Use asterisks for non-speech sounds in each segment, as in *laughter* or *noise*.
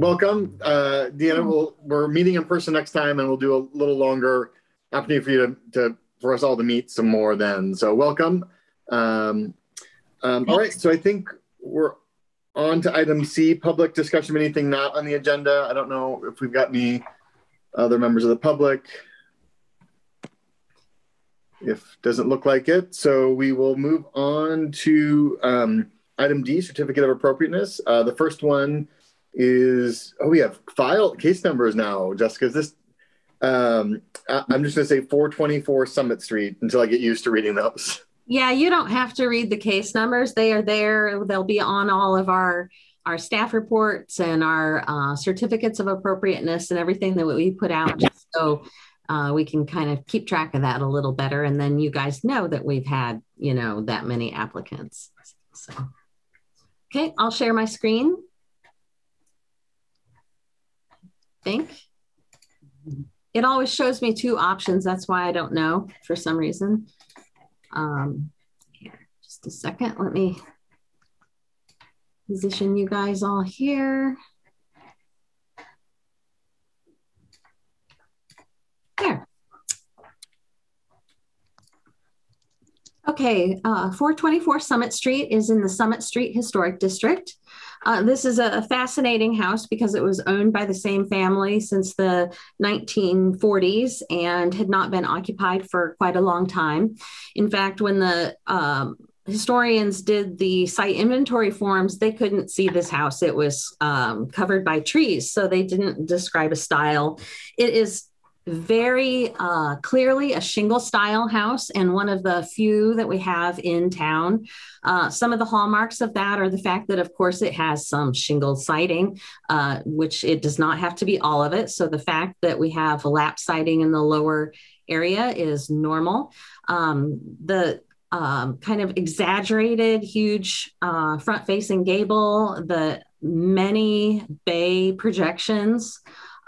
welcome. Uh, Deanna, we'll, we're meeting in person next time and we'll do a little longer opportunity for you to, to for us all to meet some more then. So welcome. Um, um, all right, so I think we're on to item C, public discussion of anything not on the agenda. I don't know if we've got any other members of the public. If doesn't look like it, so we will move on to um, item D, certificate of appropriateness. Uh, the first one is oh we have file case numbers now, Jessica. Is this um, I, I'm just going to say 424 Summit Street until I get used to reading those. Yeah, you don't have to read the case numbers. They are there. They'll be on all of our our staff reports and our uh, certificates of appropriateness and everything that we put out, so uh, we can kind of keep track of that a little better. And then you guys know that we've had, you know, that many applicants. So, okay, I'll share my screen. Think it always shows me two options. That's why I don't know for some reason. Um, here, just a second. Let me position you guys all here. There. Okay, uh, 424 Summit Street is in the Summit Street Historic District. Uh, this is a fascinating house because it was owned by the same family since the 1940s and had not been occupied for quite a long time. In fact, when the um, historians did the site inventory forms, they couldn't see this house. It was um, covered by trees, so they didn't describe a style. It is very uh, clearly a shingle style house and one of the few that we have in town. Uh, some of the hallmarks of that are the fact that, of course, it has some shingle siding, uh, which it does not have to be all of it. So the fact that we have lap siding in the lower area is normal. Um, the um, kind of exaggerated, huge uh, front facing gable, the many bay projections.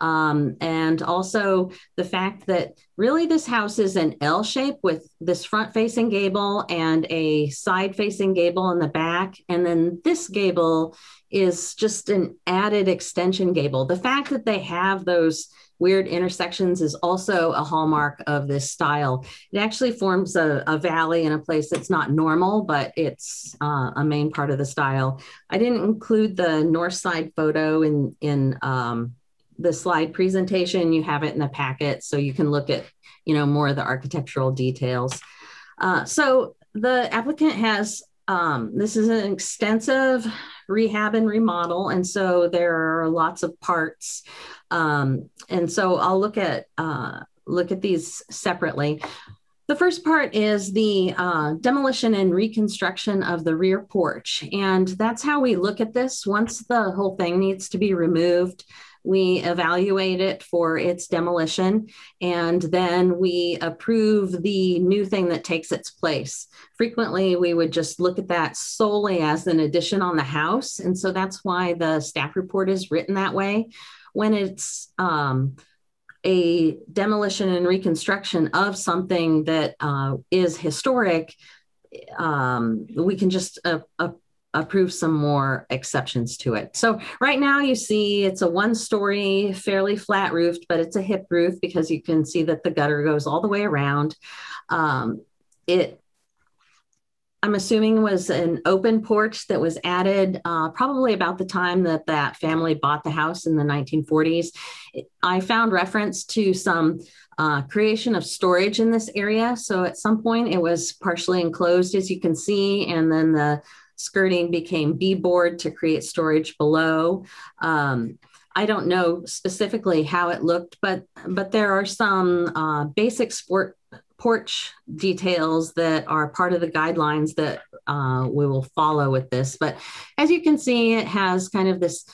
Um, and also the fact that really this house is an L shape with this front facing gable and a side facing gable in the back. And then this gable is just an added extension gable. The fact that they have those weird intersections is also a hallmark of this style. It actually forms a, a valley in a place that's not normal, but it's uh, a main part of the style. I didn't include the north side photo in, in um, the slide presentation. You have it in the packet, so you can look at, you know, more of the architectural details. Uh, so the applicant has, um, this is an extensive rehab and remodel, and so there are lots of parts. Um, and so I'll look at, uh, look at these separately. The first part is the uh, demolition and reconstruction of the rear porch. And that's how we look at this. Once the whole thing needs to be removed, we evaluate it for its demolition, and then we approve the new thing that takes its place. Frequently, we would just look at that solely as an addition on the house. And so that's why the staff report is written that way. When it's um, a demolition and reconstruction of something that uh, is historic, um, we can just uh, uh, approve some more exceptions to it. So right now you see it's a one story, fairly flat roofed, but it's a hip roof because you can see that the gutter goes all the way around. Um, it I'm assuming was an open porch that was added uh, probably about the time that that family bought the house in the 1940s. I found reference to some uh, creation of storage in this area. So at some point it was partially enclosed, as you can see, and then the skirting became beadboard to create storage below. Um, I don't know specifically how it looked, but but there are some uh, basic sport porch details that are part of the guidelines that uh, we will follow with this. But as you can see, it has kind of this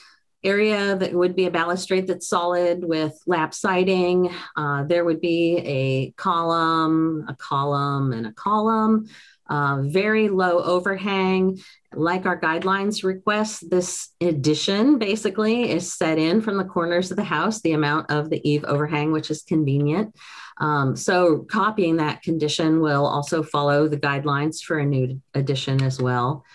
area that would be a balustrade that's solid with lap siding. Uh, there would be a column, a column, and a column. Uh, very low overhang. Like our guidelines request, this addition basically is set in from the corners of the house, the amount of the eave overhang, which is convenient. Um, so copying that condition will also follow the guidelines for a new addition as well.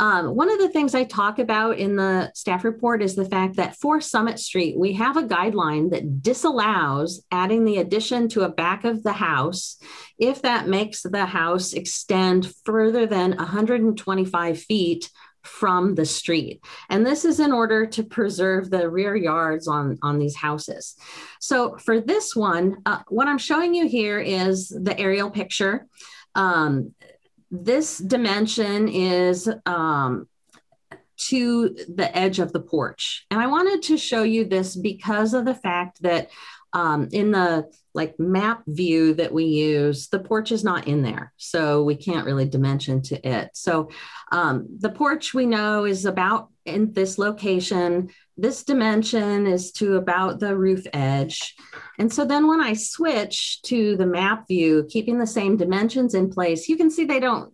Um, one of the things I talk about in the staff report is the fact that for Summit Street, we have a guideline that disallows adding the addition to a back of the house if that makes the house extend further than 125 feet from the street. And this is in order to preserve the rear yards on, on these houses. So for this one, uh, what I'm showing you here is the aerial picture. Um, this dimension is um, to the edge of the porch. And I wanted to show you this because of the fact that um, in the like map view that we use, the porch is not in there. So we can't really dimension to it. So um, the porch we know is about in this location. This dimension is to about the roof edge. And so then when I switch to the map view, keeping the same dimensions in place, you can see they don't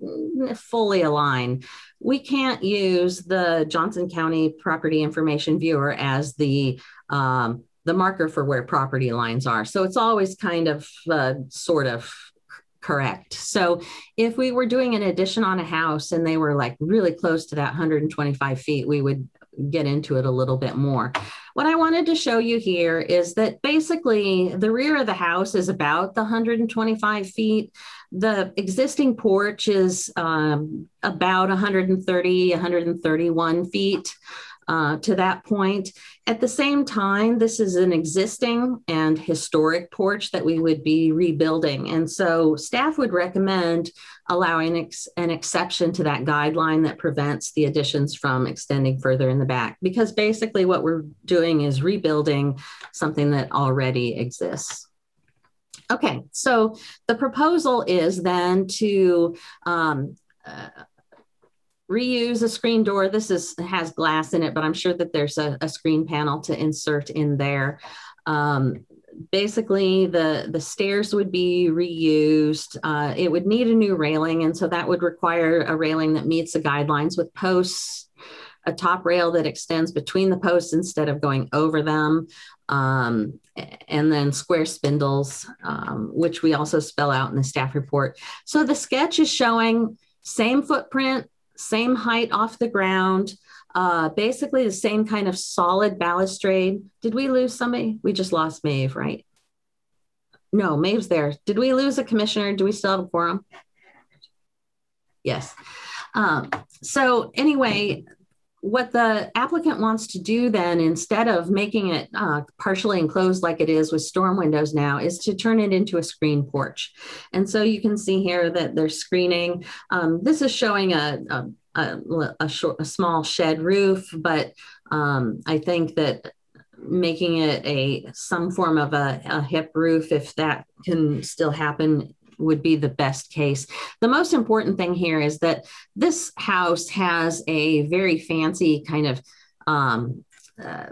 fully align. We can't use the Johnson County Property Information Viewer as the um, the marker for where property lines are. So it's always kind of uh, sort of correct. So if we were doing an addition on a house and they were like really close to that 125 feet, we would get into it a little bit more. What I wanted to show you here is that basically the rear of the house is about the 125 feet. The existing porch is um, about 130, 131 feet uh, to that point. At the same time, this is an existing and historic porch that we would be rebuilding. And so staff would recommend allowing ex- an exception to that guideline that prevents the additions from extending further in the back, because basically what we're doing is rebuilding something that already exists. Okay, so the proposal is then to um, uh, reuse a screen door. This is has glass in it, but I'm sure that there's a, a screen panel to insert in there. Um, basically, the the stairs would be reused. Uh, it would need a new railing, and so that would require a railing that meets the guidelines with posts, a top rail that extends between the posts instead of going over them. Um, and then square spindles, um, which we also spell out in the staff report. So the sketch is showing same footprint, same height off the ground, uh, basically the same kind of solid balustrade. Did we lose somebody? We just lost Maeve, right? No, Maeve's there. Did we lose a commissioner? Do we still have a quorum? Yes. Um, so anyway, what the applicant wants to do then, instead of making it uh, partially enclosed like it is with storm windows now, is to turn it into a screen porch. And so you can see here that they're screening. Um, this is showing a, a, a, a, short, a small shed roof, but um, I think that making it a some form of a, a hip roof, if that can still happen, would be the best case. The most important thing here is that this house has a very fancy kind of um, uh,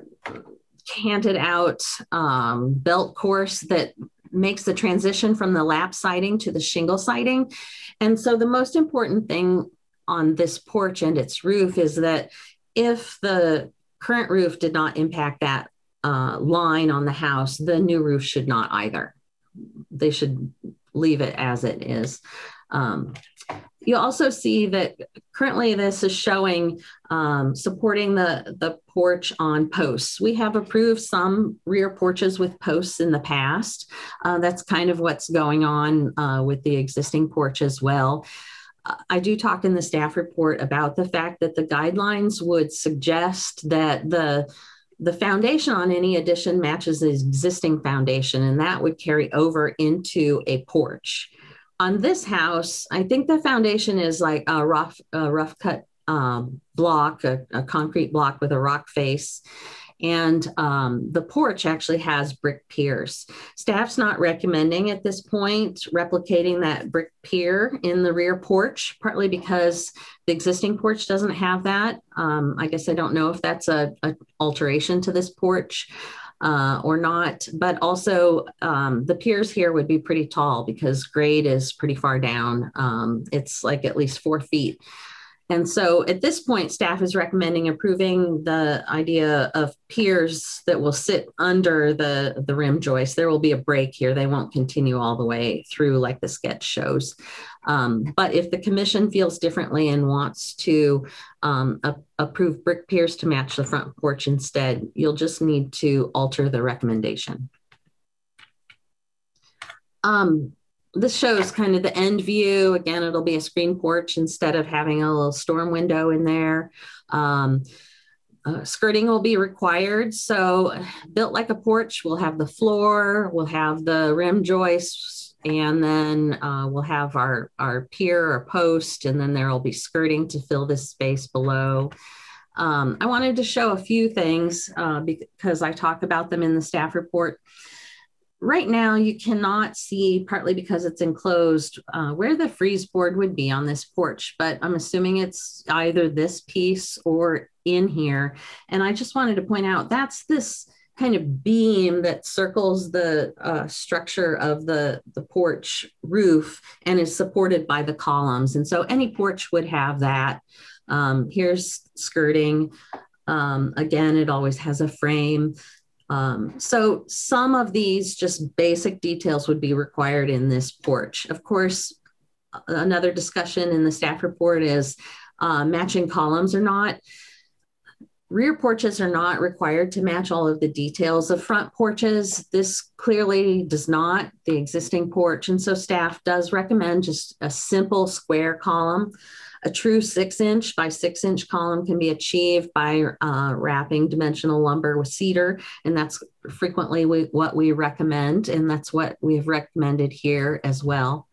canted out um, belt course that makes the transition from the lap siding to the shingle siding. And so the most important thing on this porch and its roof is that if the current roof did not impact that uh, line on the house, the new roof should not either. They should leave it as it is. Um, you also see that currently this is showing um, supporting the, the porch on posts. We have approved some rear porches with posts in the past. Uh, that's kind of what's going on uh, with the existing porch as well. I do talk in the staff report about the fact that the guidelines would suggest that the the foundation on any addition matches the existing foundation, and that would carry over into a porch. On this house, I think the foundation is like a rough, a rough cut um, block, a, a concrete block with a rock face and um, the porch actually has brick piers. Staff's not recommending at this point replicating that brick pier in the rear porch, partly because the existing porch doesn't have that. Um, I guess I don't know if that's a, a alteration to this porch. Uh, or not, but also um, the piers here would be pretty tall because grade is pretty far down. Um, it's like at least four feet And so at this point, staff is recommending approving the idea of piers that will sit under the, the rim joist. There will be a break here. They won't continue all the way through like the sketch shows. Um, but if the commission feels differently and wants to um, a- approve brick piers to match the front porch instead, you'll just need to alter the recommendation. Um, this shows kind of the end view. Again, it'll be a screen porch instead of having a little storm window in there. Um, uh, skirting will be required. So, built like a porch, we'll have the floor, we'll have the rim joists, and then uh, we'll have our, our pier or post, and then there will be skirting to fill this space below. Um, I wanted to show a few things uh, because I talk about them in the staff report right now you cannot see partly because it's enclosed uh, where the frieze board would be on this porch but i'm assuming it's either this piece or in here. And i just wanted to point out that's this kind of beam that circles the uh, structure of the, the porch roof and is supported by the columns. And so any porch would have that. Um, here's skirting. Um, again it always has a frame um, so some of these just basic details would be required in this porch. Of course, another discussion in the staff report is uh, matching columns or not. Rear porches are not required to match all of the details of front porches. This clearly does not, the existing porch. And so staff does recommend just a simple square column. A true six inch by six inch column can be achieved by uh, wrapping dimensional lumber with cedar, and that's frequently we, what we recommend, and that's what we've recommended here as well.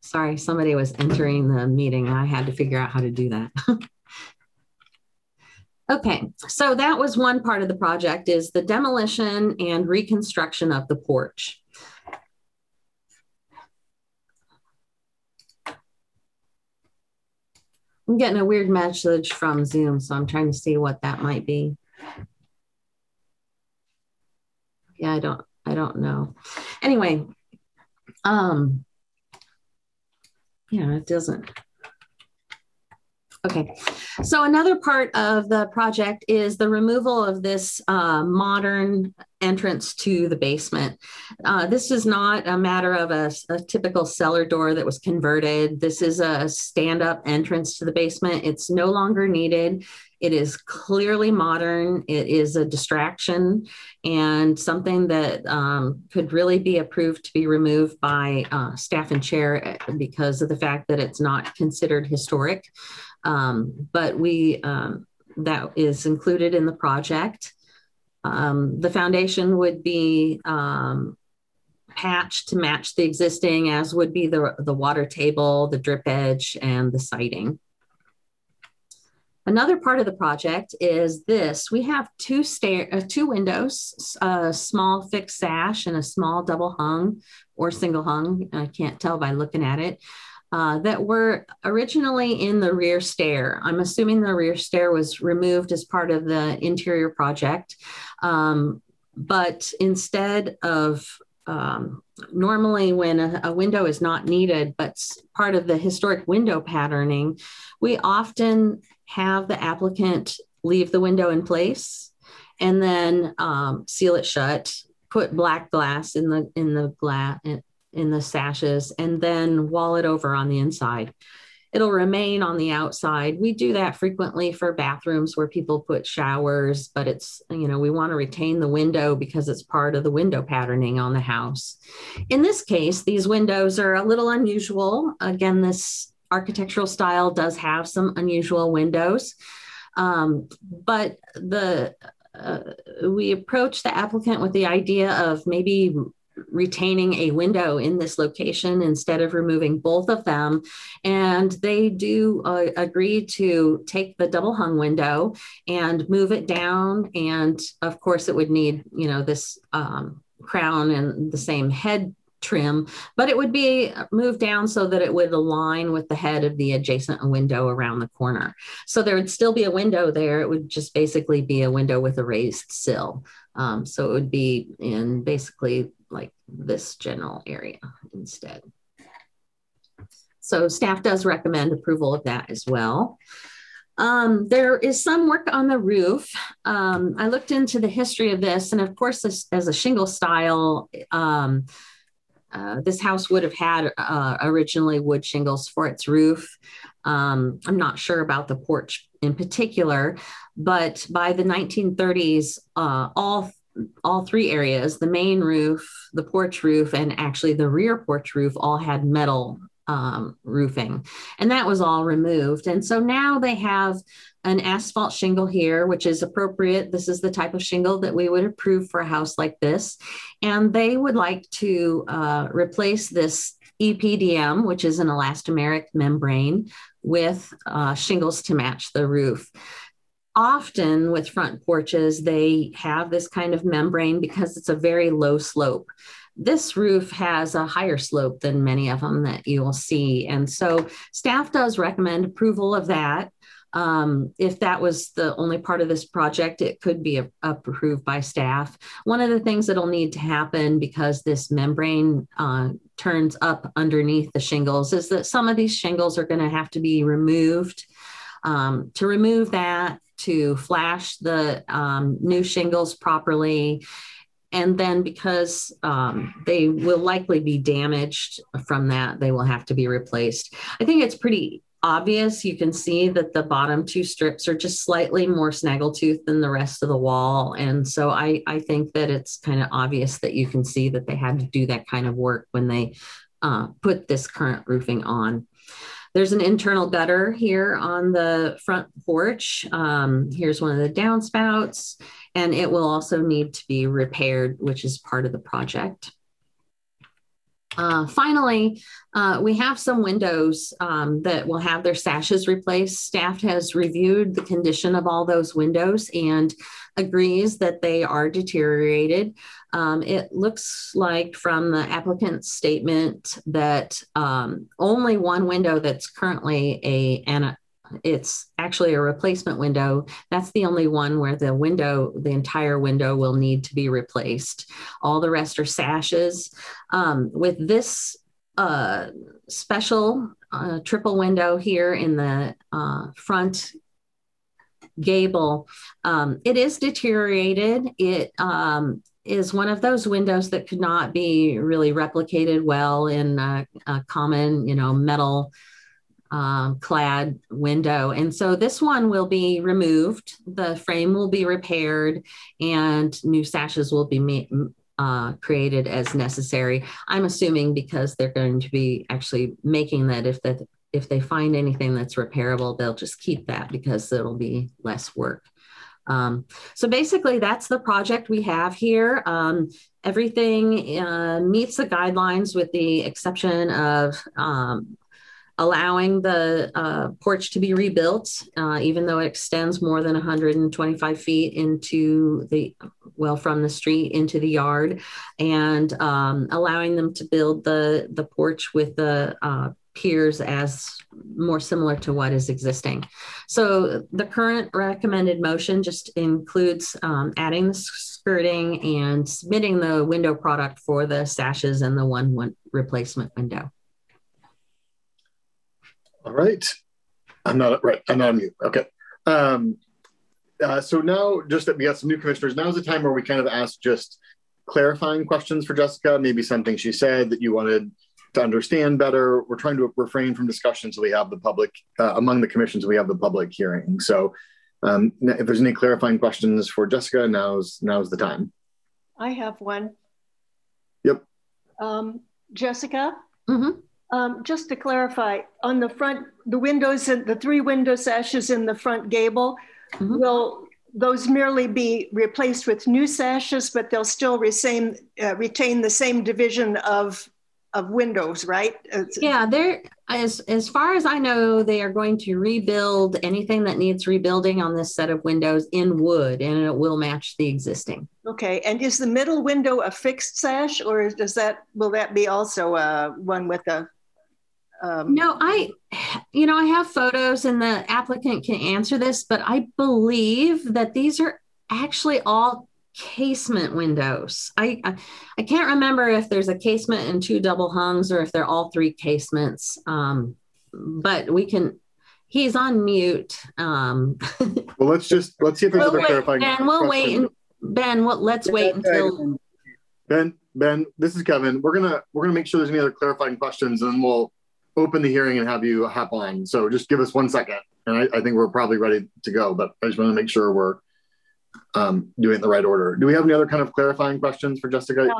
Sorry, somebody was entering the meeting. I had to figure out how to do that. *laughs* Okay, so that was one part of the project is the demolition and reconstruction of the porch. I'm getting a weird message from Zoom, so I'm trying to see what that might be. Yeah, I don't I don't know. Anyway, um yeah, it doesn't. Okay, so another part of the project is the removal of this uh, modern entrance to the basement. Uh, this is not a matter of a, a, typical cellar door that was converted. This is a stand up entrance to the basement. It's no longer needed. It is clearly modern. It is a distraction and something that um, could really be approved to be removed by uh, staff and chair eh, because of the fact that it's not considered historic. Um, but we, um, that is included in the project. Um, the foundation would be um, patched to match the existing, as would be the, the water table, the drip edge, and the siding. Another part of the project is this. We have two stair, uh, two windows, a small fixed sash and a small double hung or single hung. I can't tell by looking at it uh, that were originally in the rear stair. I'm assuming the rear stair was removed as part of the interior project. Um, but instead of um, normally when a, a, window is not needed, but part of the historic window patterning, we often have the applicant leave the window in place and then um, seal it shut, put black glass in the in the glass in the sashes and then wall it over on the inside. It'll remain on the outside. We do that frequently for bathrooms where people put showers, but it's, you know, we want to retain the window because it's part of the window patterning on the house. In this case, these windows are a little unusual. Again, this architectural style does have some unusual windows. Um, but the uh, we approach the applicant with the idea of maybe retaining a window in this location instead of removing both of them. And they do uh, agree to take the double hung window and move it down. And of course, it would need, you know, this um, crown and the same head trim, but it would be moved down so that it would align with the head of the adjacent window around the corner. So there would still be a window there. It would just basically be a window with a raised sill. Um, so it would be in basically this general area instead. So staff does recommend approval of that as well. Um, there is some work on the roof. Um, I looked into the history of this, and of course, this, as a shingle style, um, uh, this house would have had uh, originally wood shingles for its roof. Um, I'm not sure about the porch in particular, but by the 1930s, uh, all all three areas the main roof, the porch roof, and actually the rear porch roof all had metal um, roofing. And that was all removed. And so now they have an asphalt shingle here, which is appropriate. This is the type of shingle that we would approve for a house like this. And they would like to uh, replace this EPDM, which is an elastomeric membrane, with uh, shingles to match the roof often with front porches, they have this kind of membrane because it's a very low slope. This roof has a higher slope than many of them that you will see. And so staff does recommend approval of that. Um, if that was the only part of this project, it could be a, approved by staff. One of the things that'll need to happen because this membrane uh, turns up underneath the shingles is that some of these shingles are going to have to be removed. Um, to remove that, to flash the um, new shingles properly. And then, because um, they will likely be damaged from that, they will have to be replaced. I think it's pretty obvious. You can see that the bottom two strips are just slightly more snaggletooth than the rest of the wall. And so I, I think that it's kind of obvious that you can see that they had to do that kind of work when they uh, put this current roofing on. There's an internal gutter here on the front porch. Um, here's one of the downspouts, and it will also need to be repaired, which is part of the project. Uh, finally, uh, we have some windows um, that will have their sashes replaced. Staff has reviewed the condition of all those windows and agrees that they are deteriorated. Um, it looks like from the applicant's statement that um, only one window that's currently a, an, it's actually a replacement window. That's the only one where the window, the entire window will need to be replaced. All the rest are sashes. Um, with this uh, special uh, triple window here in the uh, front gable, um, it is deteriorated. It um, is one of those windows that could not be really replicated well in a, a common, you know, metal um, clad window. And so this one will be removed, the frame will be repaired, and new sashes will be uh, created as necessary. I'm assuming because they're going to be actually making that if that if they find anything that's repairable, they'll just keep that because it'll be less work. Um, so basically, that's the project we have here. Um, everything uh, meets the guidelines with the exception of um, allowing the uh, porch to be rebuilt, uh, even though it extends more than 125 feet into the, well, from the street into the yard, and um, allowing them to build the, the porch with the uh, piers as more similar to what is existing. So the current recommended motion just includes um, adding the skirting and submitting the window product for the sashes and the one, one replacement window. All right. I'm not right. I'm not on mute. Okay. Um, uh, so now, just that we got some new commissioners, now is the time where we kind of ask just clarifying questions for Jessica. Maybe something she said that you wanted to understand better. We're trying to refrain from discussion so we have the public uh, among the commissions. We have the public hearing. So, um, if there's any clarifying questions for Jessica, now's now's the time. I have one. Yep. Um, Jessica. Mm-hmm. Um, just to clarify, on the front, the windows and the three window sashes in the front gable, mm-hmm. will those merely be replaced with new sashes, but they'll still retain, uh, retain the same division of of windows, right? Yeah, they're as as far as I know, they are going to rebuild anything that needs rebuilding on this set of windows in wood, and it will match the existing. Okay, and is the middle window a fixed sash, or does that will that be also uh, one with a um, no, I, you know, I have photos and the applicant can answer this, but I believe that these are actually all casement windows. I, I, I can't remember if there's a casement and two double hungs or if they're all three casements. Um, but we can. He's on mute. Um, well, let's just let's see if there's we'll other wait, clarifying. Ben, we'll wait. And, ben, what? Let's wait until. Ben, Ben, this is Kevin. We're gonna we're gonna make sure there's any other clarifying questions, and we'll open the hearing and have you hop on. So just give us one second, and I, I think we're probably ready to go. But I just want to make sure we're um, doing it in the right order. Do we have any other kind of clarifying questions for Jessica? Yeah,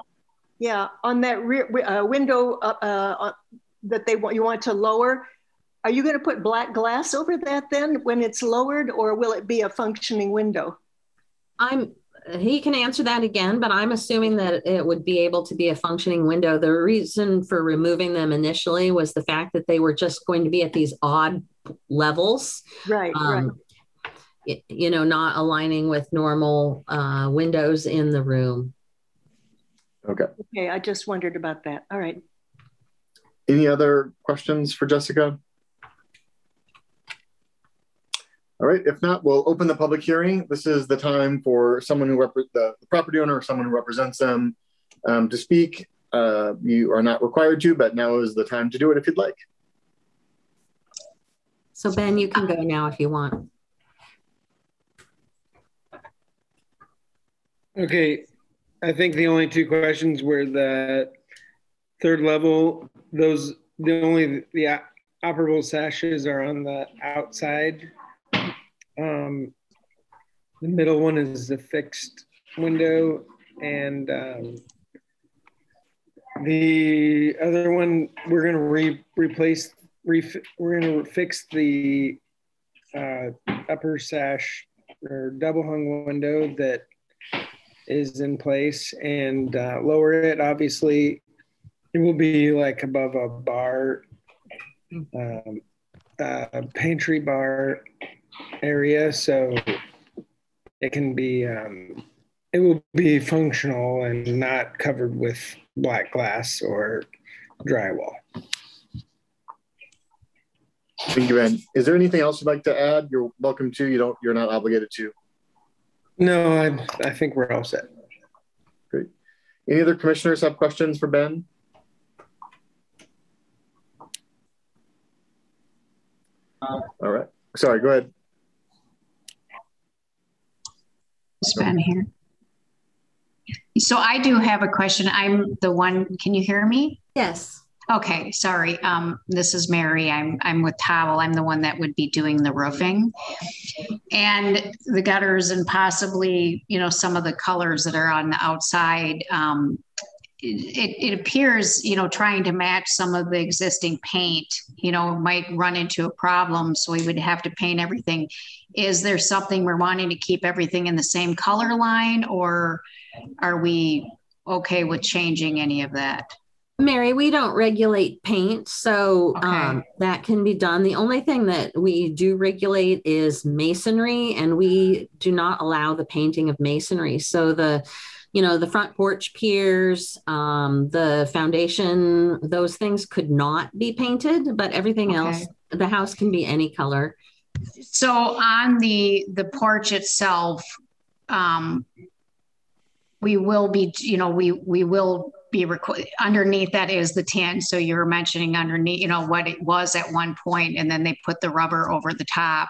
yeah. on that rear uh, window uh, uh, that they want you want to lower. Are you going to put black glass over that then when it's lowered, or will it be a functioning window? I'm he can answer that again, but I'm assuming that it would be able to be a functioning window. The reason for removing them initially was the fact that they were just going to be at these odd levels. Right, um, right. You know, not aligning with normal uh, windows in the room. Okay. Okay, I just wondered about that. All right. Any other questions for Jessica? All right, if not, we'll open the public hearing. This is the time for someone who represents the, the, property owner or someone who represents them um, to speak. Uh, you are not required to, but now is the time to do it if you'd like. So Ben, you can go now if you want. Okay, I think the only two questions were the third level, those, the only, the operable sashes are on the outside um, the middle one is the fixed window, and um, the other one we're going to re- replace. Re- we're going to fix the uh, upper sash or double hung window that is in place and uh, lower it. Obviously, it will be like above a bar, um, uh, pantry bar area, so it can be um, it will be functional and not covered with black glass or drywall. Thank you, Ben. Is there anything else you'd like to add? You're welcome to. You don't. You're not obligated to. No, I, I think we're all set. Great. Any other commissioners have questions for Ben? All right. Sorry. Go ahead. Ben here. So I do have a question. I'm the one, can you hear me? Yes. Okay, sorry. Um, this is Mary. I'm I'm with Towel. I'm the one that would be doing the roofing, and the gutters and possibly you know some of the colors that are on the outside. Um, it, it appears you know trying to match some of the existing paint you know might run into a problem so we would have to paint everything is there something we're wanting to keep everything in the same color line or are we okay with changing any of that Mary, we don't regulate paint, so okay. um, that can be done. The only thing that we do regulate is masonry, and we do not allow the painting of masonry. So the you know, the front porch piers, um, the foundation, those things could not be painted, but everything okay. else, the house can be any color. So on the the porch itself, um, we will be, you know, we we will be requ- underneath that is the tin. So you were mentioning underneath, you know, what it was at one point, and then they put the rubber over the top.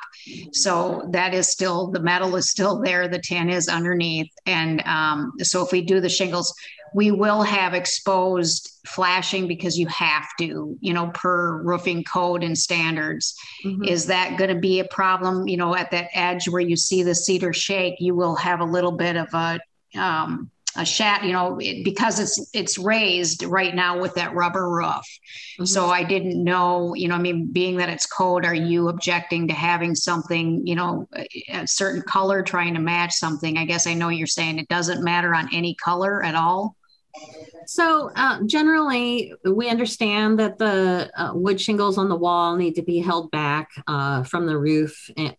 So that is still the metal is still there. The tin is underneath, and um, so if we do the shingles, we will have exposed flashing because you have to, you know, per roofing code and standards. Mm-hmm. Is that going to be a problem? You know, at that edge where you see the cedar shake, you will have a little bit of a um, a shat, you know, it, because it's it's raised right now with that rubber roof. Mm-hmm. So I didn't know, you know, I mean, being that it's code, are you objecting to having something, you know, a certain color trying to match something? I guess I know you're saying it doesn't matter on any color at all. So uh, generally, we understand that the uh, wood shingles on the wall need to be held back uh, from the roof and,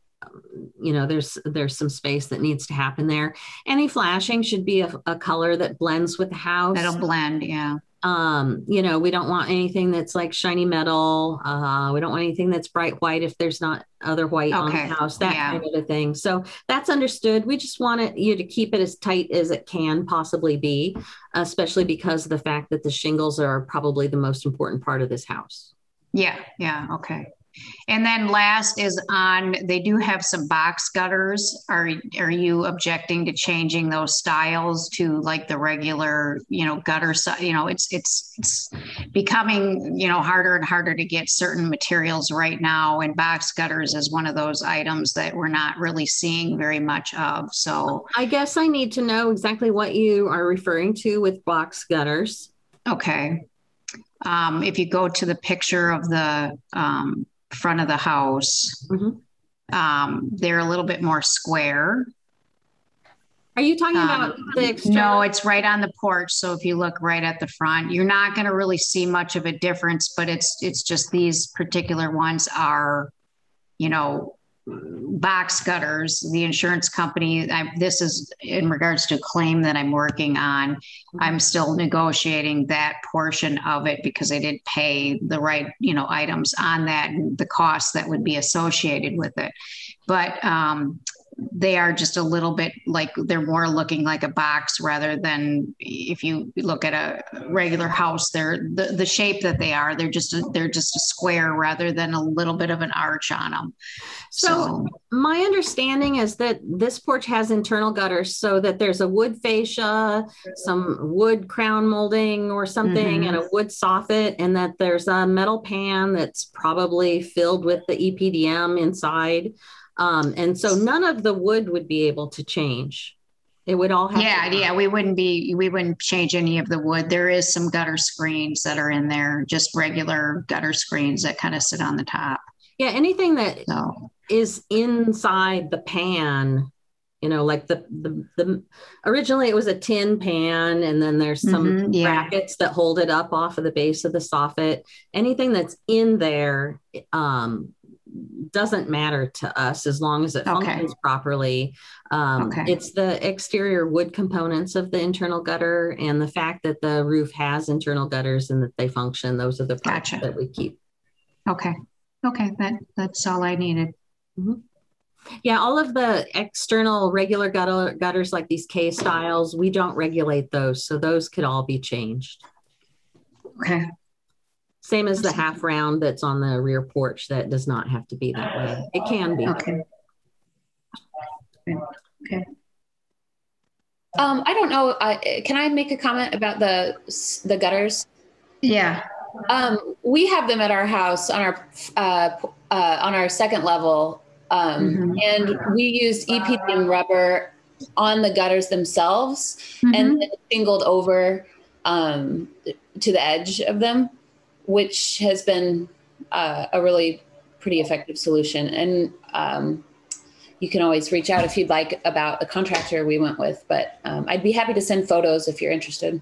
you know there's there's some space that needs to happen there any flashing should be a, a color that blends with the house that'll blend yeah Um, you know, we don't want anything that's like shiny metal. Uh, we don't want anything that's bright white if there's not other white on the house, that yeah. kind of a thing. So that's understood. We just wanted you to keep it as tight as it can possibly be, especially because of the fact that the shingles are probably the most important part of this house. Yeah, yeah, okay. And then last is on, they do have some box gutters. Are, are you objecting to changing those styles to like the regular, you know, gutter, si- you know, it's, it's, it's becoming, you know, harder and harder to get certain materials right now. And box gutters is one of those items that we're not really seeing very much of. So, I guess I need to know exactly what you are referring to with box gutters. okay. Um, if you go to the picture of the, um, front of the house, Mhm. um, they're a little bit more square. Are you talking about Um, the external? No, it's right on the porch. So if you look right at the front, you're not going to really see much of a difference, but it's, it's just these particular ones are, you know, box gutters. The insurance company, I, this is in regards to a claim that I'm working on. I'm still negotiating that portion of it because I didn't pay the right, you know, items on that and the costs that would be associated with it. But, um, they are just a little bit like they're more looking like a box rather than if you look at a regular house they're the, the shape that they are they're just a, they're just a square rather than a little bit of an arch on them So my understanding is that this porch has internal gutters so that there's a wood fascia, some wood crown molding or something, and a mm-hmm. wood soffit, and that there's a metal pan that's probably filled with the EPDM inside. Um, and so none of the wood would be able to change. It would all have yeah yeah we wouldn't be we wouldn't change any of the wood there is some gutter screens that are in there just regular gutter screens that kind of sit on the top yeah, anything that so is inside the pan you know like the the, the originally it was a tin pan and then there's some Mhm, yeah. brackets that hold it up off of the base of the soffit anything that's in there um doesn't matter to us as long as it Okay. functions properly um Okay. it's the exterior wood components of the internal gutter and the fact that the roof has internal gutters and that they function those are the parts Gotcha. that we keep okay okay that that's all i needed Yeah, all of the external regular gutter, gutters like these K styles, we don't regulate those. So those could all be changed. okay Same as the half round that's on the rear porch that does not have to be that way. It can be. okay Um, I don't know. I, can I make a comment about the the gutters? yeah Um, we have them at our house on our uh, uh, on our second level, um, Mhm. and we use EPDM rubber on the gutters themselves, Mhm. and then shingled over um, to the edge of them, which has been uh, a really pretty effective solution. And um, you can always reach out if you'd like about a contractor we went with, but um, I'd be happy to send photos if you're interested.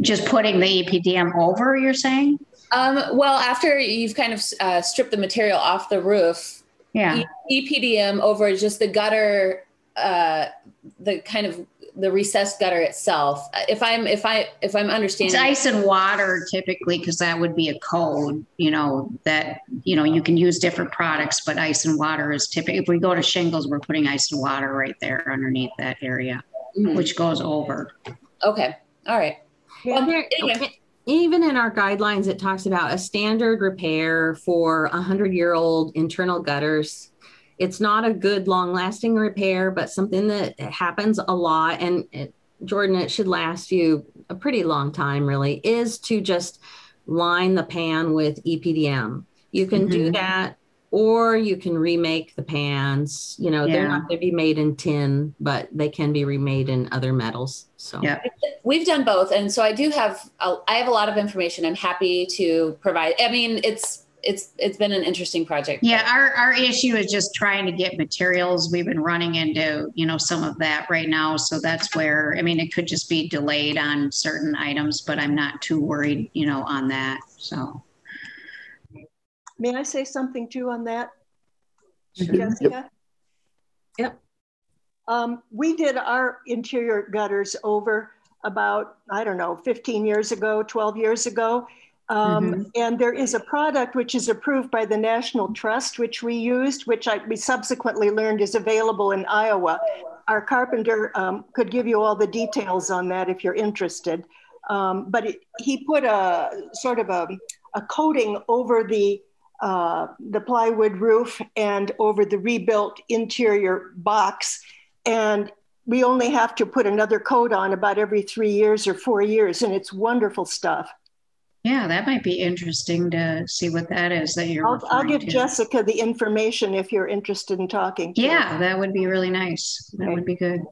just putting the epdm over you're saying Um, well, after you've kind of uh, stripped the material off the roof, yeah E- EPDM over just the gutter, uh, the kind of the recessed gutter itself. If I'm if I if I'm It's understanding, ice and water typically because that would be a code, you know, that, you know, you can use different products, but ice and water is typical. If we go to shingles, we're putting ice and water right there underneath that area, Mhm. which goes over. okay, all right. Well, There- anyway. even in our guidelines, it talks about a standard repair for a hundred year old internal gutters. It's not a good long lasting repair, but something that happens a lot. And it, Jordan, it should last you a pretty long time, really, is to just line the pan with EPDM. You can do Mhm. that, or you can remake the pans. You know, they're not going to be made in tin, but they can be remade in other metals. So, Yeah. We've done both, and so I do have a, I have a lot of information. I'm happy to provide. I mean, it's it's it's been an interesting project. Yeah, our, our issue is just trying to get materials. We've been running into, you know, some of that right now. So that's where, I mean, it could just be delayed on certain items, but I'm not too worried, you know, on that. So, May I say something too on that? Mhm. Jessica? Yep. Um, we did our interior gutters over about, I don't know, 15 years ago, 12 years ago. Um, mm-hmm. And there is a product which is approved by the National Trust, which we used, which I, we subsequently learned is available in Iowa. Our carpenter um, could give you all the details on that if you're interested. Um, but it, he put a sort of a, a coating over the uh, the plywood roof and over the rebuilt interior box. And we only have to put another coat on about every three years or four years, and it's wonderful stuff. Yeah, that might be interesting to see what that is that you're. I'll, I'll give to. Jessica the information if you're interested in talking. yeah, her. that would be really nice. That okay. would be good.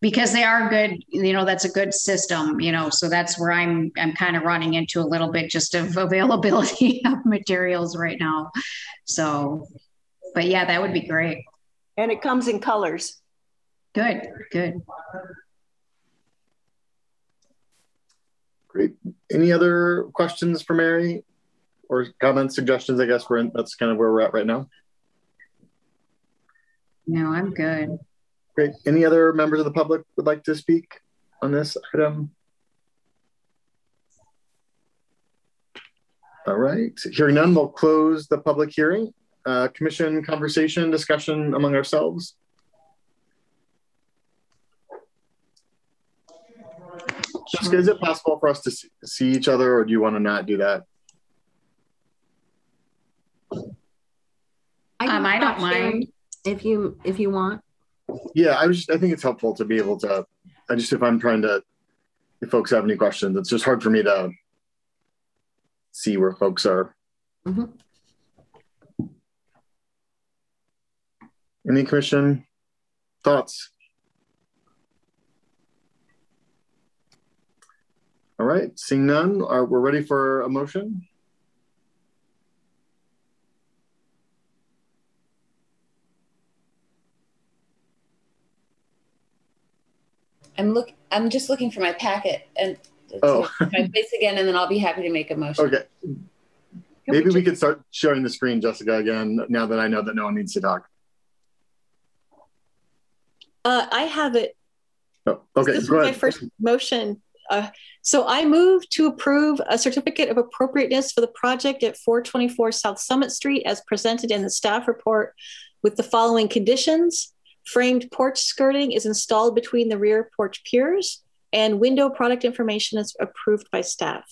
Because they are good, you know, that's a good system, you know, so that's where I'm I'm kind of running into a little bit just of *laughs* availability of materials right now. So, but yeah, that would be great. And it comes in colors. Good, good. Great. Any other questions for Mary or comments, suggestions? I guess we're in, that's kind of where we're at right now. No, I'm good. Great. Any other members of the public would like to speak on this item? All right. Hearing none, we'll close the public hearing. Uh, commission conversation, discussion among ourselves. Jessica, is it possible for us to see each other, or do you want to not do that? I, um, I don't mind if you if you want. Yeah, I was. Just, I think it's helpful to be able to. I just if I'm trying to, if folks have any questions, it's just hard for me to see where folks are. Mm -hmm. Any commission thoughts? All right, seeing none, are, we're ready for a motion. I'm look. I'm just looking for my packet and oh. my face again, and then I'll be happy to make a motion. Okay. Can Maybe we, we could start showing the screen, Jessica, again. Now that I know that no one needs to talk. Uh, I have it. Oh, okay. This is my first motion. Uh, so I move to approve a certificate of appropriateness for the project at 424 South Summit Street as presented in the staff report with the following conditions. Framed porch skirting is installed between the rear porch piers and window product information is approved by staff.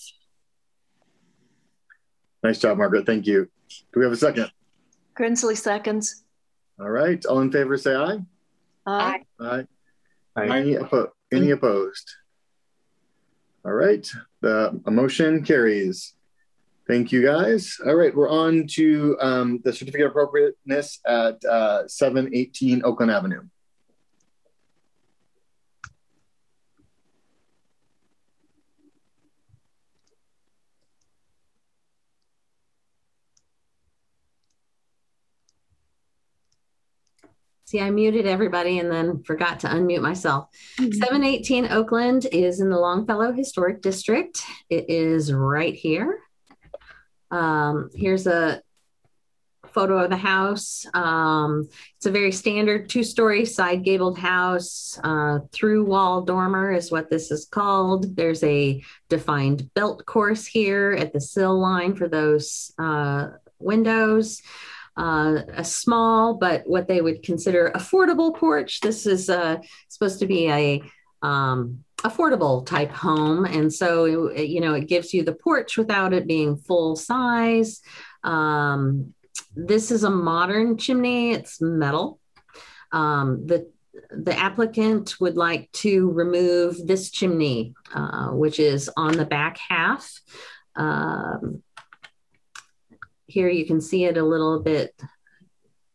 Nice job, Margaret. Thank you. Do we have a second? Grinsley seconds. All right. All in favor, say aye. Aye. Aye. aye. Any, oppo any opposed? All right, the motion carries. Thank you guys. All right, we're on to um, the certificate of appropriateness at uh, 718 Oakland Avenue. See, I muted everybody and then forgot to unmute myself. Mm-hmm. 718 Oakland is in the Longfellow Historic District. It is right here. Um, here's a photo of the house. Um, it's a very standard two story side gabled house. Uh, through wall dormer is what this is called. There's a defined belt course here at the sill line for those uh, windows uh, a small but what they would consider affordable porch. This is uh, supposed to be a um, affordable type home, and so it, you know it gives you the porch without it being full size. Um, this is a modern chimney. It's metal. Um, the the applicant would like to remove this chimney, uh, which is on the back half. Um, here you can see it a little bit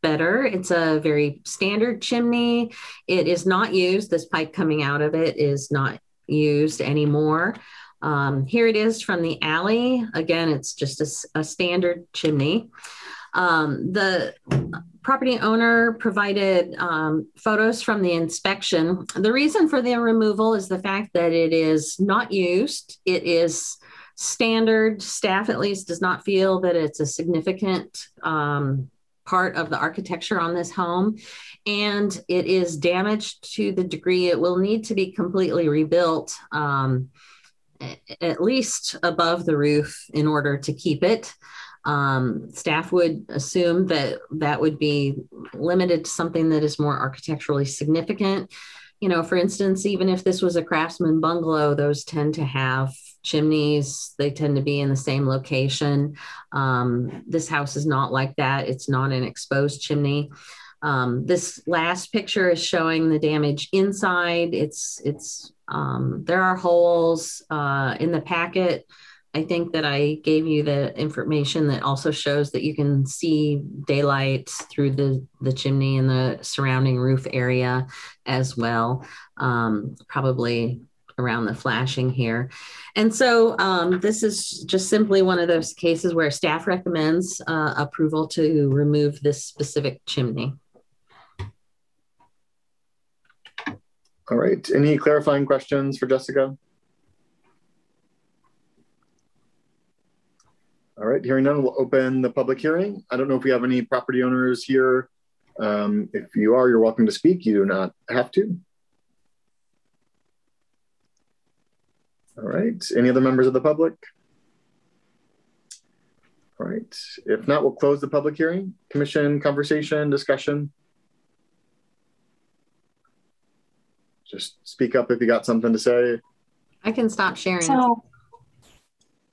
better. It's a very standard chimney. It is not used. This pipe coming out of it is not used anymore. Um, here it is from the alley. Again, it's just a, a standard chimney. Um, the property owner provided um, photos from the inspection. The reason for the removal is the fact that it is not used. It is standard. Staff, at least, does not feel that it's a significant um, part of the architecture on this home, and it is damaged to the degree it will need to be completely rebuilt, um, at least above the roof, in order to keep it. Um, staff would assume that that would be limited to something that is more architecturally significant. You know, for instance, even if this was a craftsman bungalow, those tend to have chimneys. They tend to be in the same location. Um, this house is not like that. It's not an exposed chimney. Um, this last picture is showing the damage inside. It's it's um, there are holes uh, in the packet. I think that I gave you the information that also shows that you can see daylight through the, the chimney and the surrounding roof area as well, um, probably around the flashing here. And so um, this is just simply one of those cases where staff recommends uh, approval to remove this specific chimney. All right, any clarifying questions for Jessica? All right, hearing none, we'll open the public hearing. I don't know if we have any property owners here. Um, if you are, you're welcome to speak. You do not have to. All right, any other members of the public? All right, if not, we'll close the public hearing. Commission, conversation, discussion. Just speak up if you got something to say. I can stop sharing. So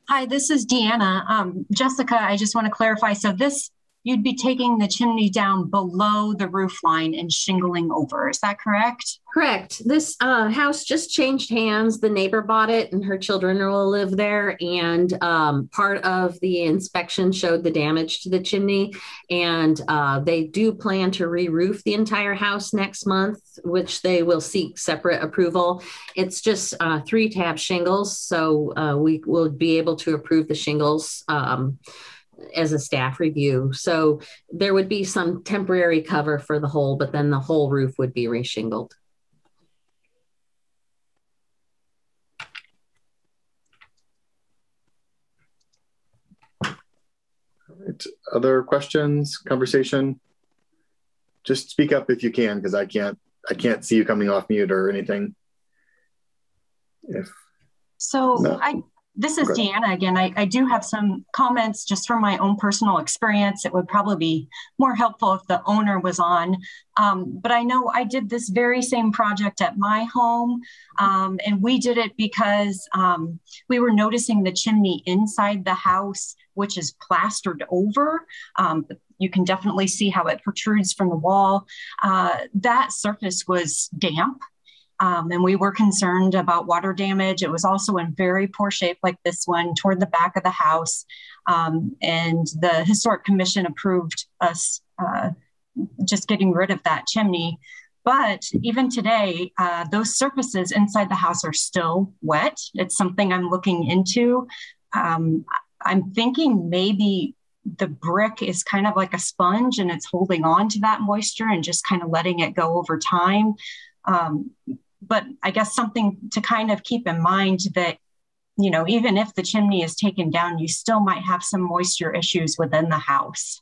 Hi, this is Deanna. Um, Jessica, I just want to clarify. So this, you'd be taking the chimney down below the roof line and shingling over. Is that correct? Correct. This uh, house just changed hands. The neighbor bought it, and her children will live there. And um, part of the inspection showed the damage to the chimney. And uh, they do plan to re roof the entire house next month, which they will seek separate approval. It's just uh, three tab shingles. So uh, we will be able to approve the shingles. Um, as a staff review. So there would be some temporary cover for the whole, but then the whole roof would be reshingled. right. Other questions, conversation? Just speak up if you can, because I can't I can't see you coming off mute or anything. If so no. I this is okay. Deanna again. I, I do have some comments just from my own personal experience. It would probably be more helpful if the owner was on. Um, but I know I did this very same project at my home, um, and we did it because um, we were noticing the chimney inside the house, which is plastered over. Um, you can definitely see how it protrudes from the wall. Uh, that surface was damp. Um, and we were concerned about water damage. It was also in very poor shape, like this one, toward the back of the house. Um, and the Historic Commission approved us uh, just getting rid of that chimney. But even today, uh, those surfaces inside the house are still wet. It's something I'm looking into. Um, I'm thinking maybe the brick is kind of like a sponge and it's holding on to that moisture and just kind of letting it go over time. Um, but I guess something to kind of keep in mind that, you know, even if the chimney is taken down, you still might have some moisture issues within the house.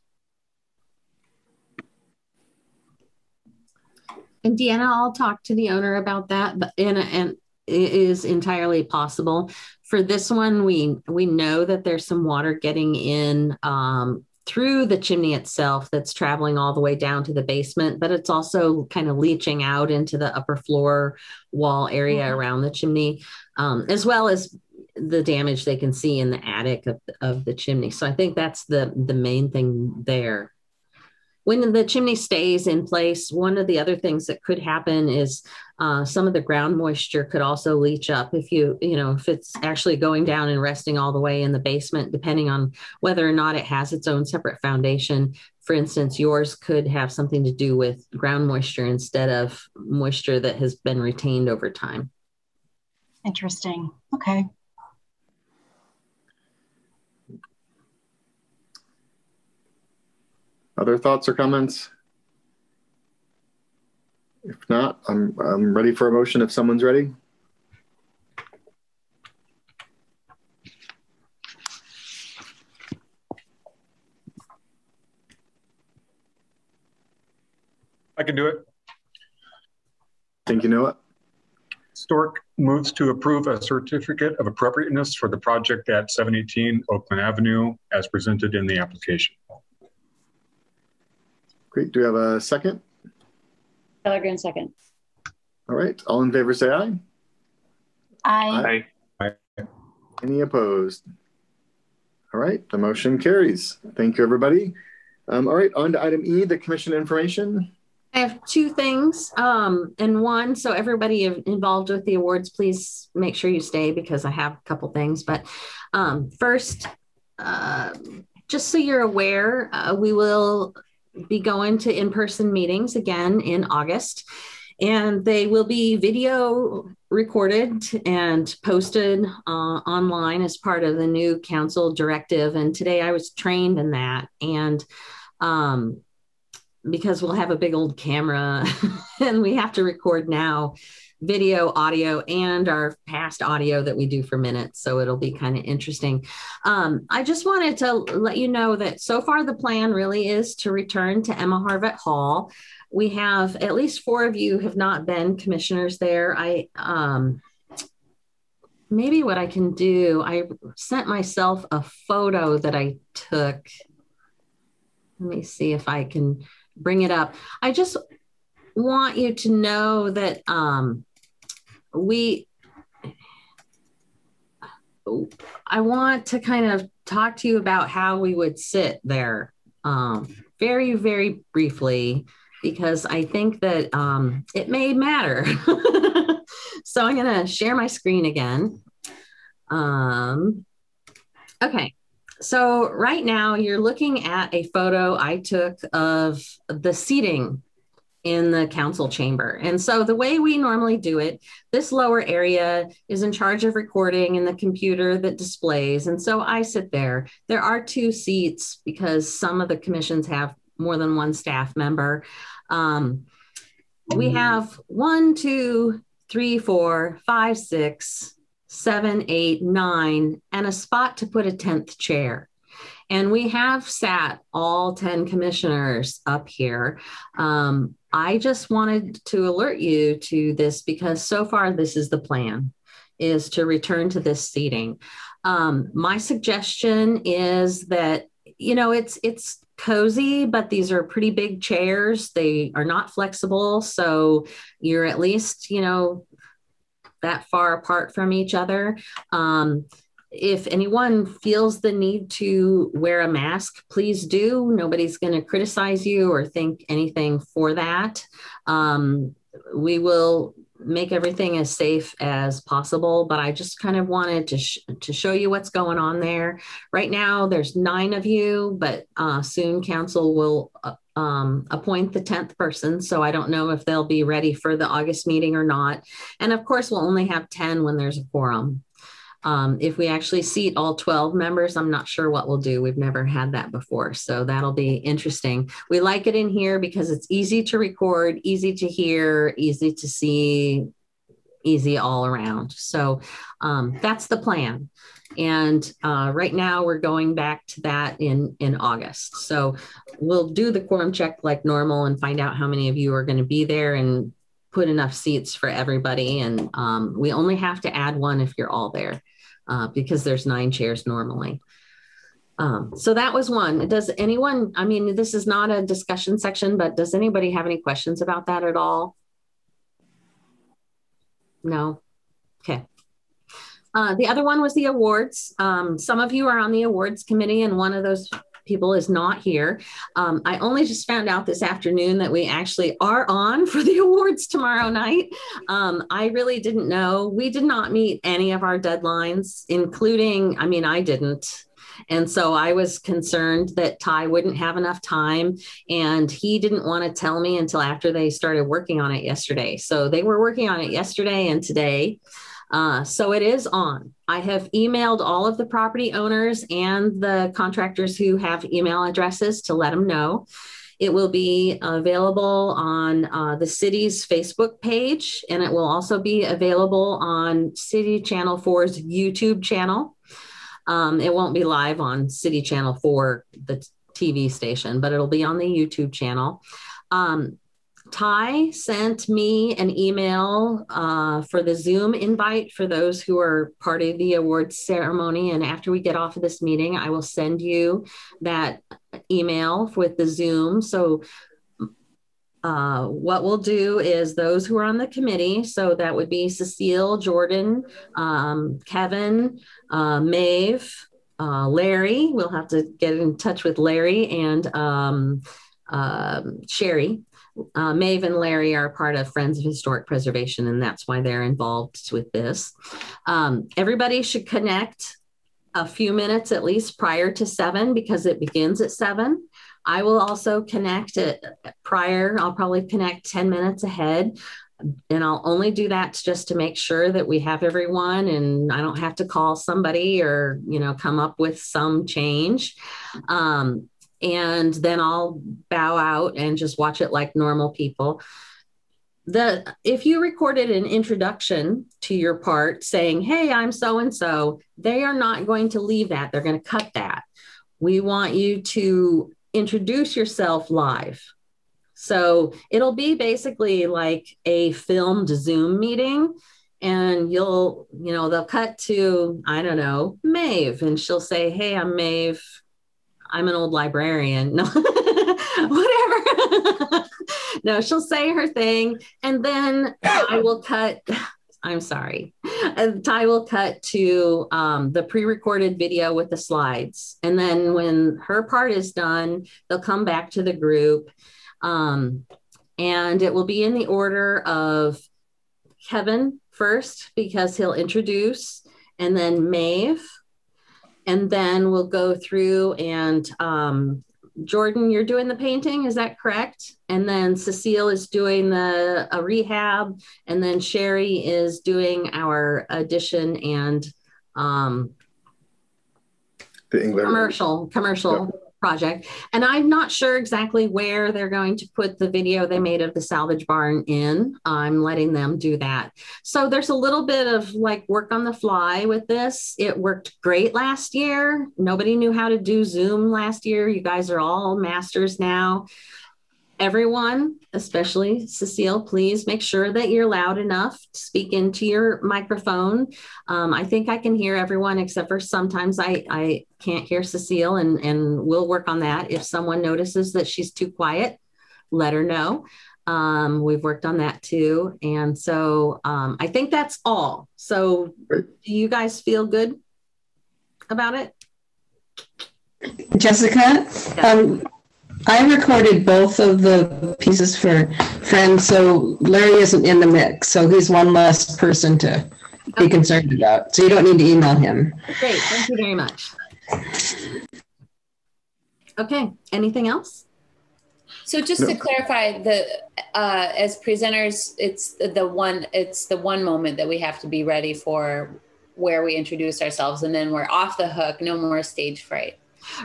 And Deanna, I'll talk to the owner about that, but and, and it is entirely possible. For this one, we we know that there's some water getting in um, through the chimney itself that's traveling all the way down to the basement, but it's also kind of leaching out into the upper floor wall area mm-hmm. around the chimney, um, as well as the damage they can see in the attic of, of the chimney. So I think that's the the main thing there when the chimney stays in place, one of the other things that could happen is uh, some of the ground moisture could also leach up if you, you know, if it's actually going down and resting all the way in the basement, depending on whether or not it has its own separate foundation. For instance, yours could have something to do with ground moisture instead of moisture that has been retained over time. Interesting. Okay. Other thoughts or comments? If not, I'm, I'm ready for a motion if someone's ready. I can do it. Thank you, Noah. Stork moves to approve a certificate of appropriateness for the project at 718 Oakland Avenue as presented in the application. Great. Do we have a second? Pellegrin, second. All right. All in favor, say aye. Aye. Aye. Any opposed? All right. The motion carries. Thank you, everybody. Um, all right. On to item E, the commission information. I have two things. Um, and one, so everybody involved with the awards, please make sure you stay because I have a couple things. But um, first, uh, just so you're aware, uh, we will be going to in person meetings again in August. And they will be video recorded and posted uh, online as part of the new council directive. And today I was trained in that. And um, because we'll have a big old camera *laughs* and we have to record now video, audio, and our past audio that we do for minutes. So it'll be kind of interesting. Um, I just wanted to let you know that so far the plan really is to return to Emma Harvat Hall. We have at least four of you have not been commissioners there. I um, maybe what I can do, I sent myself a photo that I took. Let me see if I can bring it up. I just want you to know that um, we, I want to kind of talk to you about how we would sit there um, very, very briefly, because I think that um, it may matter. *laughs* so I'm going to share my screen again. Um, okay. So right now you're looking at a photo I took of the seating in the council chamber. And so the way we normally do it, this lower area is in charge of recording in the computer that displays. And so I sit there. There are two seats because some of the commissions have more than one staff member. Um, we have one, two, three, four, five, six, seven, eight, nine, and a spot to put a 10th chair. And we have sat all 10 commissioners up here. Um, I just wanted to alert you to this because so far this is the plan is to return to this seating. Um, my suggestion is that you know it's it's cozy but these are pretty big chairs they are not flexible so you're at least you know that far apart from each other. Um, if anyone feels the need to wear a mask, please do. Nobody's going to criticize you or think anything for that. Um, we will make everything as safe as possible but i just kind of wanted to sh- to show you what's going on there right now there's nine of you but uh, soon council will uh, um, appoint the 10th person. So I don't know if they'll be ready for the August meeting or not. And of course, we'll only have 10 when there's a quorum. Um, if we actually seat all 12 members, I'm not sure what we'll do. We've never had that before. So that'll be interesting. We like it in here because it's easy to record, easy to hear, easy to see, easy all around. So um, that's the plan. And uh, right now we're going back to that in, in August. So we'll do the quorum check like normal and find out how many of you are going to be there and put enough seats for everybody. And um, we only have to add one if you're all there uh, because there's nine chairs normally. Um, so that was one. Does anyone, I mean, this is not a discussion section, but does anybody have any questions about that at all? No? Okay. Uh, the other one was the awards. Um, some of you are on the awards committee, and one of those people is not here. Um, I only just found out this afternoon that we actually are on *laughs* for the awards tomorrow night. Um, I really didn't know. We did not meet any of our deadlines, including, I mean, I didn't. And so I was concerned that Ty wouldn't have enough time. And he didn't want to tell me until after they started working on it yesterday. So they were working on it yesterday and today. Uh, so it is on. I have emailed all of the property owners and the contractors who have email addresses to let them know. It will be available on uh, the city's Facebook page, and it will also be available on City Channel 4's YouTube channel. Um, it won't be live on City Channel 4, the TV station, but it'll be on the YouTube channel. Um, Ty sent me an email uh, for the Zoom invite for those who are part of the awards ceremony. And after we get off of this meeting, I will send you that email with the Zoom. So uh, what we'll do is those who are on the committee, so that would be Cecile, Jordan, um, Kevin, uh, Maeve, uh, Larry. We'll have to get in touch with Larry and um, um Sherry. Uh, Maeve and Larry are part of Friends of Historic Preservation, and that's why they're involved with this. Um, everybody should connect a few minutes at least prior to seven because it begins at seven. I will also connect it prior. I'll probably connect 10 minutes ahead. And I'll only do that just to make sure that we have everyone and I don't have to call somebody or, you know, come up with some change. Um, and then I'll bow out and just watch it like normal people. The if you recorded an introduction to your part saying, "Hey, I'm so and so," they are not going to leave that. They're going to cut that. We want you to introduce yourself live. So it'll be basically like a filmed Zoom meeting. And you'll, you know, they'll cut to, I don't know, Maeve, and she'll say, Hey, I'm Maeve. I'm an old librarian. *laughs* No, whatever. no, she'll say her thing. And then I will cut I'm sorry. Ty will cut to um, the pre recorded video with the slides. And then when her part is done, they'll come back to the group. Um, and it will be in the order of Kevin first, because he'll introduce, and then Maeve. And then we'll go through and um, Jordan, you're doing the painting, is that correct? And then Cecile is doing the a rehab, and then Sherry is doing our addition and um, the English. commercial commercial project. And I'm not sure exactly where they're going to put the video they made of the salvage barn in. I'm letting them do that. So there's a little bit of like work on the fly with this. It worked great last year. Nobody knew how to do Zoom last year. You guys are all masters now everyone, especially Cecile, please make sure that you're loud enough to speak into your microphone. Um, I think I can hear everyone except for sometimes I, I can't hear Cecile, and, and we'll work on that. If someone notices that she's too quiet, let her know. Um, we've worked on that too. And so um, I think that's all. So do you guys feel good about it? Jessica, yeah. um, I recorded both of the pieces for friends, so Larry isn't in the mix, so he's one less person to be concerned about. So you don't need to email him. Great, thank you very much. Okay, anything else? So just no. to clarify, the uh, as presenters, it's the one it's the one moment that we have to be ready for where we introduce ourselves, and then we're off the hook. No more stage fright.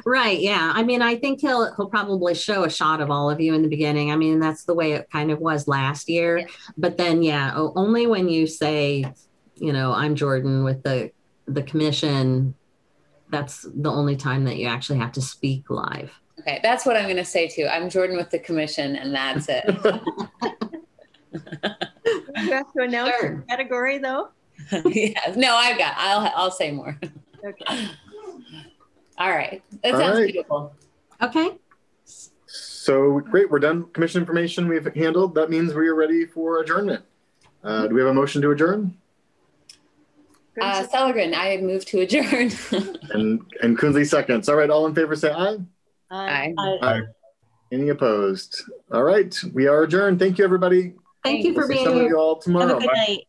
Right. Yeah. I mean, I think he'll he'll probably show a shot of all of you in the beginning. I mean, that's the way it kind of was last year. Yeah. But then, yeah, only when you say, you know, I'm Jordan with the the commission. That's the only time that you actually have to speak live. Okay, that's what I'm going to say too. I'm Jordan with the commission, and that's it. *laughs* you have to announce sure. category, though. *laughs* yeah. No, I've got. I'll I'll say more. Okay. All right. That sounds right. beautiful. Okay. So great. We're done. Commission information we've handled. That means we are ready for adjournment. Uh, do we have a motion to adjourn? Uh, Sellergren, I move to adjourn. *laughs* and and Kuenzli seconds. All right. All in favor say aye. Aye. Aye. aye. Any opposed? All right. We are adjourned. Thank you, everybody. Thank you for we'll being here. you all tomorrow. Have a good Bye. night.